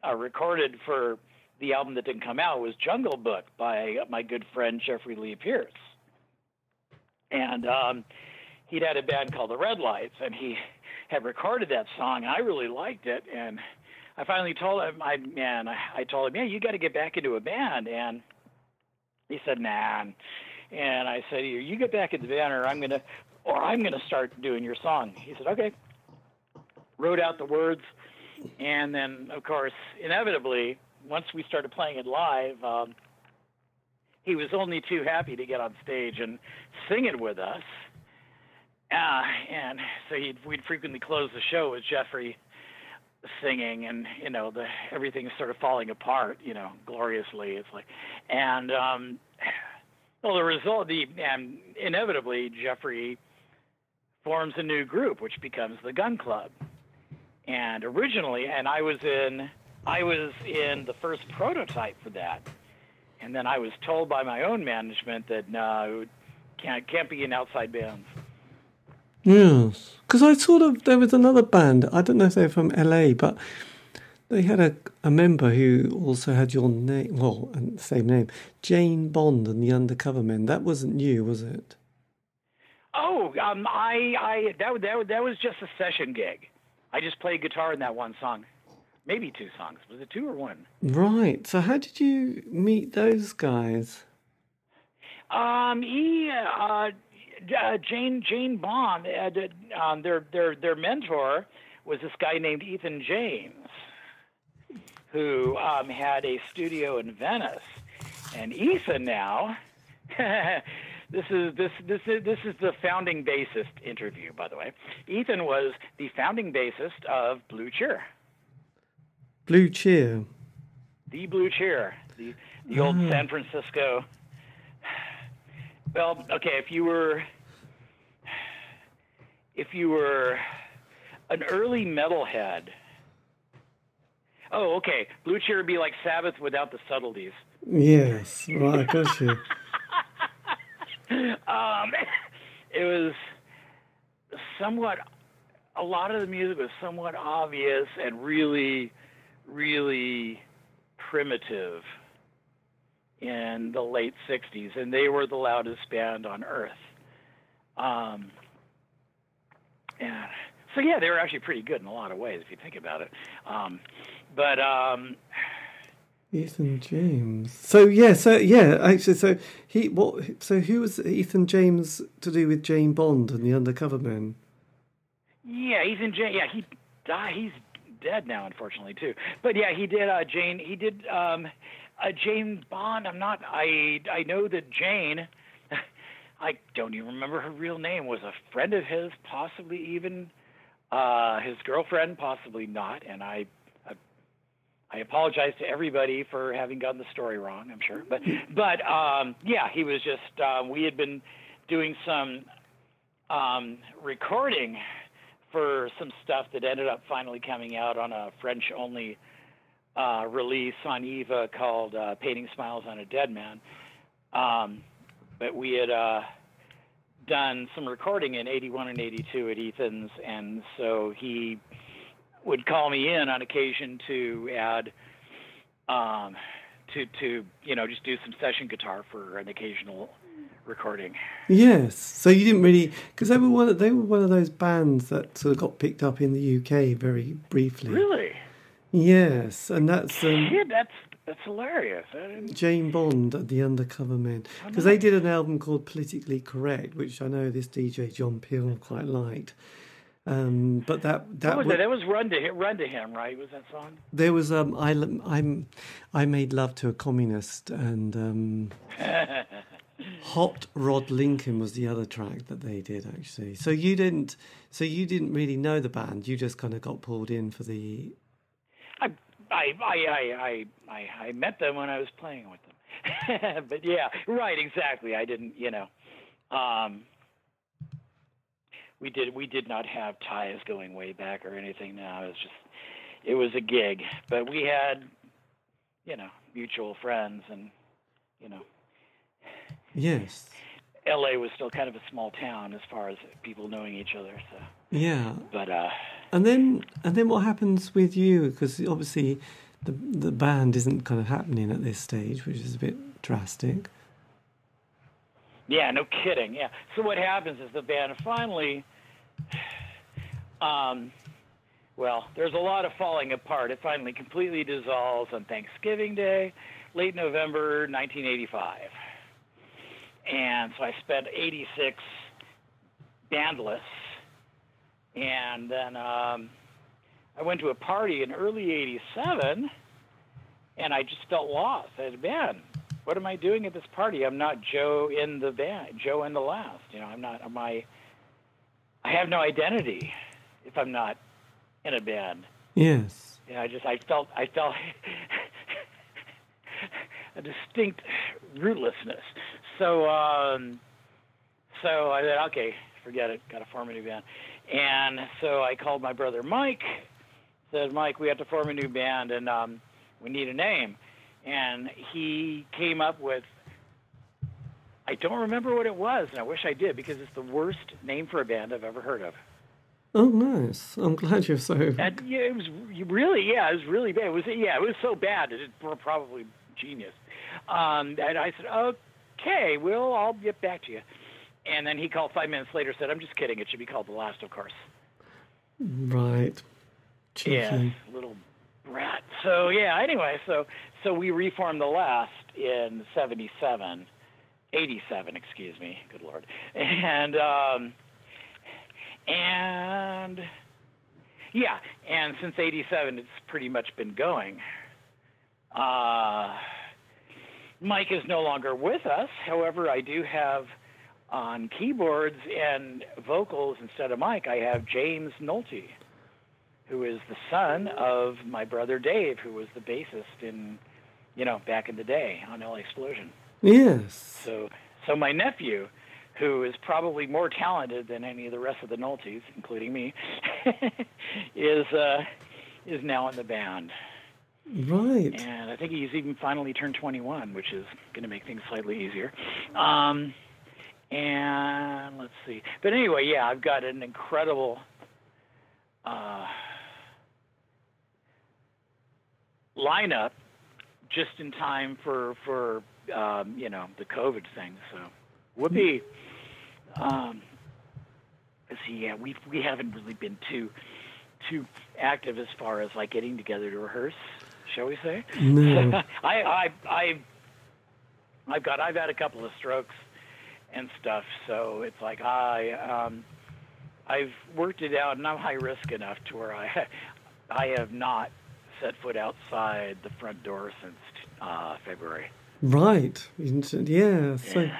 uh, recorded for the album that didn't come out was Jungle Book by my good friend Jeffrey Lee Pierce, and um, he'd had a band called the Red Lights, and he had recorded that song. I really liked it, and I finally told him, I man, I, I told him, yeah, you got to get back into a band, and he said, nah. I said, "You get back in the band, or I'm gonna, or I'm gonna start doing your song." He said, "Okay." Wrote out the words, and then, of course, inevitably, once we started playing it live, um, he was only too happy to get on stage and sing it with us. Uh, and so we'd frequently close the show with Jeffrey singing, and you know, the everything's sort of falling apart, you know, gloriously. It's like, and um, well, the result, the and inevitably, Jeffrey forms a new group, which becomes the Gun Club. And originally, and I was in I was in the first prototype for that, and then I was told by my own management that no, it can't can't be in outside bands. Yes, because I sort of there was another band. I don't know if they're from LA, but they had a a member who also had your name, well, same name, Jane Bond and the Undercover Men. That wasn't you, was it? Oh, um, I, I that that that was just a session gig. I just played guitar in that one song, maybe two songs. Was it two or one? Right. So how did you meet those guys? Um, he, uh, uh, Jane Jane Bond, uh, um, their their their mentor was this guy named Ethan James, who um, had a studio in Venice, and Ethan now. <laughs> this is this this is this is the founding bassist interview, by the way. Ethan was the founding bassist of Blue Cheer. Blue Cheer. The Blue Cheer, the the old Ah. San Francisco. Well, okay, if you were if you were an early metalhead. Oh, okay. Blue Cheer would be like Sabbath without the subtleties. Yes. Right. I got you. um, <laughs> it was somewhat a lot of the music was somewhat obvious and really really primitive in the late 60s and they were the loudest band on earth um, and so yeah they were actually pretty good in a lot of ways if you think about it um, but um, Ethan James. So yeah, so yeah, actually, so he what? So who was Ethan James to do with Jane Bond and the Undercover Men? Yeah, he's in Jane. Yeah, he died. He's dead now, unfortunately, too. But yeah, he did. Uh, Jane. He did. Um, uh, Jane Bond. I'm not. I. I know that Jane. <laughs> I don't even remember her real name. Was a friend of his, possibly even uh, his girlfriend, possibly not. And I. I apologize to everybody for having gotten the story wrong. I'm sure, but <laughs> but um, yeah, he was just. Um, we had been doing some um, recording for some stuff that ended up finally coming out on a French only uh, release on Eva called uh, Painting Smiles on a Dead Man. Um, but we had uh, done some recording in 81 and 82 at Ethan's, and so he would call me in on occasion to add. Um, to, to you know just do some session guitar for an occasional recording. Yes. So you didn't really because they were one. Of, they were one of those bands that sort of got picked up in the UK very briefly. Really? Yes, and that's um, Yeah, that's that's hilarious. Jane Bond the Undercover Men because they did an album called Politically Correct, which I know this DJ John Peel quite liked. Um, but that that what was? That was Run to Him, Run to Him, right? Was that song? There was um I I'm I made love to a communist and um <laughs> Hot Rod Lincoln was the other track that they did actually. So you didn't so you didn't really know the band. You just kind of got pulled in for the I I I I I, I, I met them when I was playing with them. <laughs> but yeah, right, exactly. I didn't, you know. Um, we did we did not have ties going way back or anything. Now it was just it was a gig, but we had, you know, mutual friends, and you know, Yes. L.A. was still kind of a small town as far as people knowing each other. So, Yeah. but uh, And then and then what happens with you because obviously the the band isn't kind of happening at this stage, which is a bit drastic. Yeah, no kidding. Yeah. So what happens is the band finally, um, well, there's a lot of falling apart. It finally completely dissolves on Thanksgiving Day, late November 1985. And so I spent 86 bandless, and then um, I went to a party in early '87, and I just felt lost. I said, "Man, what am I doing at this party? I'm not Joe in the band, Joe in the last. You know, I'm not. Am I? I have no identity if I'm not in a band. Yes. Yeah, I just I felt I felt <laughs> a distinct rootlessness. So um, so I said, okay, forget it. Got to form a new band. And so I called my brother Mike. said, "Mike, we have to form a new band, and um, we need a name." And he came up with. I don't remember what it was, and I wish I did because it's the worst name for a band I've ever heard of. Oh, nice! I'm glad you're so. And yeah, it was really, yeah, it was really bad. It was, yeah, it was so bad it was probably genius. Um, and I said, okay, well, I'll get back to you. And then he called five minutes later, said, I'm just kidding. It should be called The Last, of course. Right. Cheeky. Yeah, little brat. So yeah. Anyway, so so we reformed The Last in '77, '87, excuse me. Good lord. And um, and yeah, and since '87, it's pretty much been going. Uh, Mike is no longer with us. However, I do have on keyboards and vocals instead of Mike, I have James Nolte, who is the son of my brother Dave, who was the bassist in, you know, back in the day on LA Explosion. Yes. So, so my nephew, who is probably more talented than any of the rest of the Noltes, including me, <laughs> is uh, is now in the band. Right. And I think he's even finally turned 21, which is going to make things slightly easier. Um, and let's see. But anyway, yeah, I've got an incredible uh, lineup just in time for for um, you know the COVID thing. So whoopee. Um, see. Yeah, we we haven't really been too too active as far as like getting together to rehearse, shall we say? No. <laughs> I I I I've got I've had a couple of strokes and stuff, so it's like I um I've worked it out and I'm high risk enough to where I <laughs> I have not set foot outside the front door since uh February. Right. Yeah. So Yeah.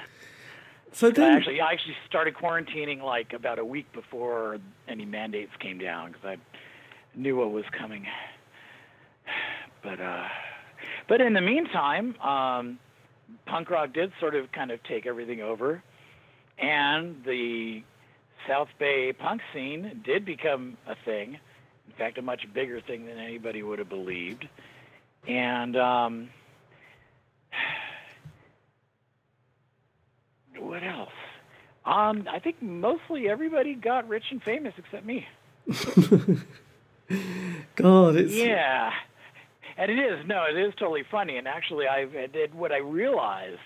so I actually I actually started quarantining like about a week before any mandates came down because I knew what was coming. But uh, but in the meantime, um, punk rock did sort of kind of take everything over, and the South Bay punk scene did become a thing. In fact, a much bigger thing than anybody would have believed. And um, what else? Um, I think mostly everybody got rich and famous except me. <laughs> God, it's Yeah, and it is no, it is totally funny. And actually, I did what I realized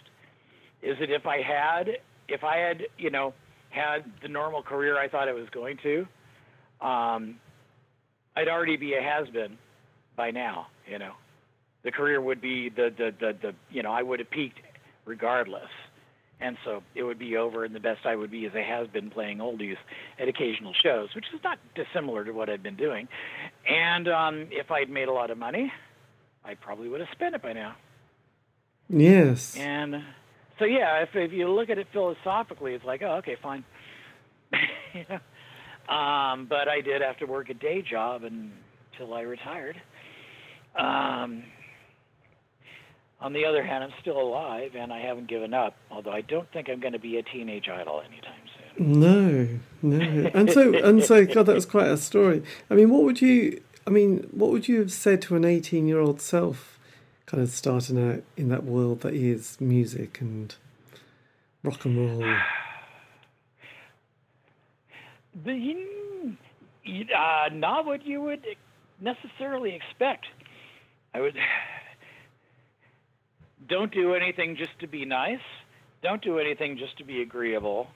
is that if I had, if I had, you know, had the normal career I thought I was going to, um, I'd already be a has been by now. You know, the career would be the the the, the you know I would have peaked regardless. And so it would be over, and the best I would be is a has been playing oldies at occasional shows, which is not dissimilar to what I've been doing. And um, if I'd made a lot of money, I probably would have spent it by now. yes. And so, yeah, if, if you look at it philosophically, it's like, oh, okay, fine. <laughs> You know? um, but I did have to work a day job until I retired. Um, on the other hand, I'm still alive and I haven't given up, although I don't think I'm going to be a teenage idol anytime soon. No, no. And so and so God, that was quite a story. I mean, what would you I mean, what would you have said to an eighteen year old self kind of starting out in that world that is music and rock and roll? <sighs> The, uh, not what you would necessarily expect. I would don't do anything just to be nice. Don't do anything just to be agreeable.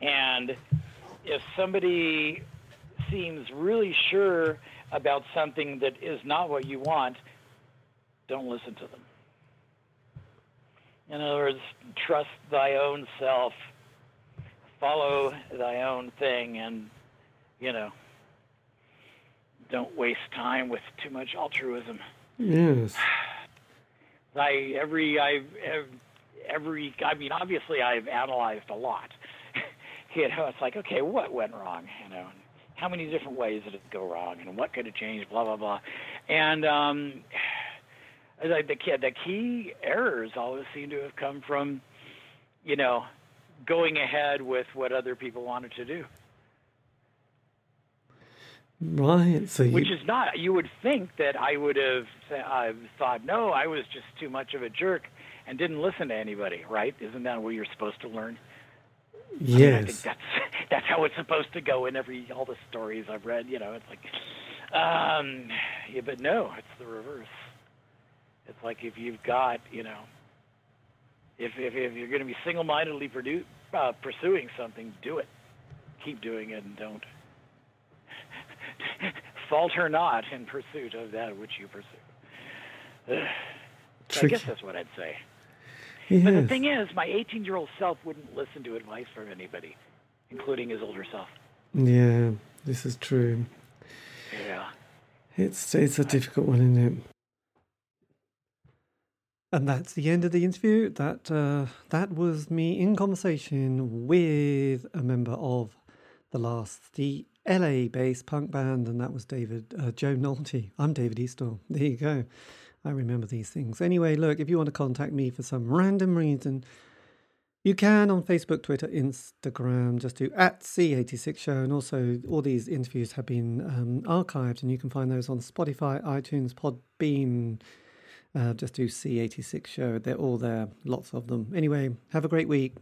And if somebody seems really sure about something that is not what you want, don't listen to them. In other words, trust thy own self, follow thy own thing, and, you know, don't waste time with too much altruism. Yes. I every I've every I mean obviously I've analyzed a lot. <laughs> you know, it's like okay, what went wrong? You know, how many different ways did it go wrong, and what could have changed? Blah blah blah, and um, <sighs> the the key, the key errors always seem to have come from, you know, going ahead with what other people wanted to do. Right. So you... which is not. You would think that I would have uh, thought, no, I was just too much of a jerk and didn't listen to anybody. Right? Isn't that what you're supposed to learn? Yes. I, mean, I think that's <laughs> that's how it's supposed to go in every all the stories I've read. You know, it's like, um, yeah, but no, it's the reverse. It's like if you've got, you know, if if, if you're going to be single-mindedly produ- uh, pursuing something, do it. Keep doing it, and don't <laughs> falter not in pursuit of that which you pursue. <sighs> I guess that's what I'd say. Yes. But the thing is, my 18 year old self wouldn't listen to advice from anybody, including his older self. Yeah, this is true. Yeah. It's it's a difficult one, isn't it? And that's the end of the interview. That uh, that was me in conversation with a member of the last, the LA-based punk band, and that was David uh, Joe Nolte. I'm David Eastaugh. There you go. I remember these things. Anyway, look, if you want to contact me for some random reason, you can on Facebook, Twitter, Instagram. Just do at C86 Show. And also, all these interviews have been um, archived, and you can find those on Spotify, iTunes, Podbean. Uh, just do C86 Show. They're all there, lots of them. Anyway, have a great week.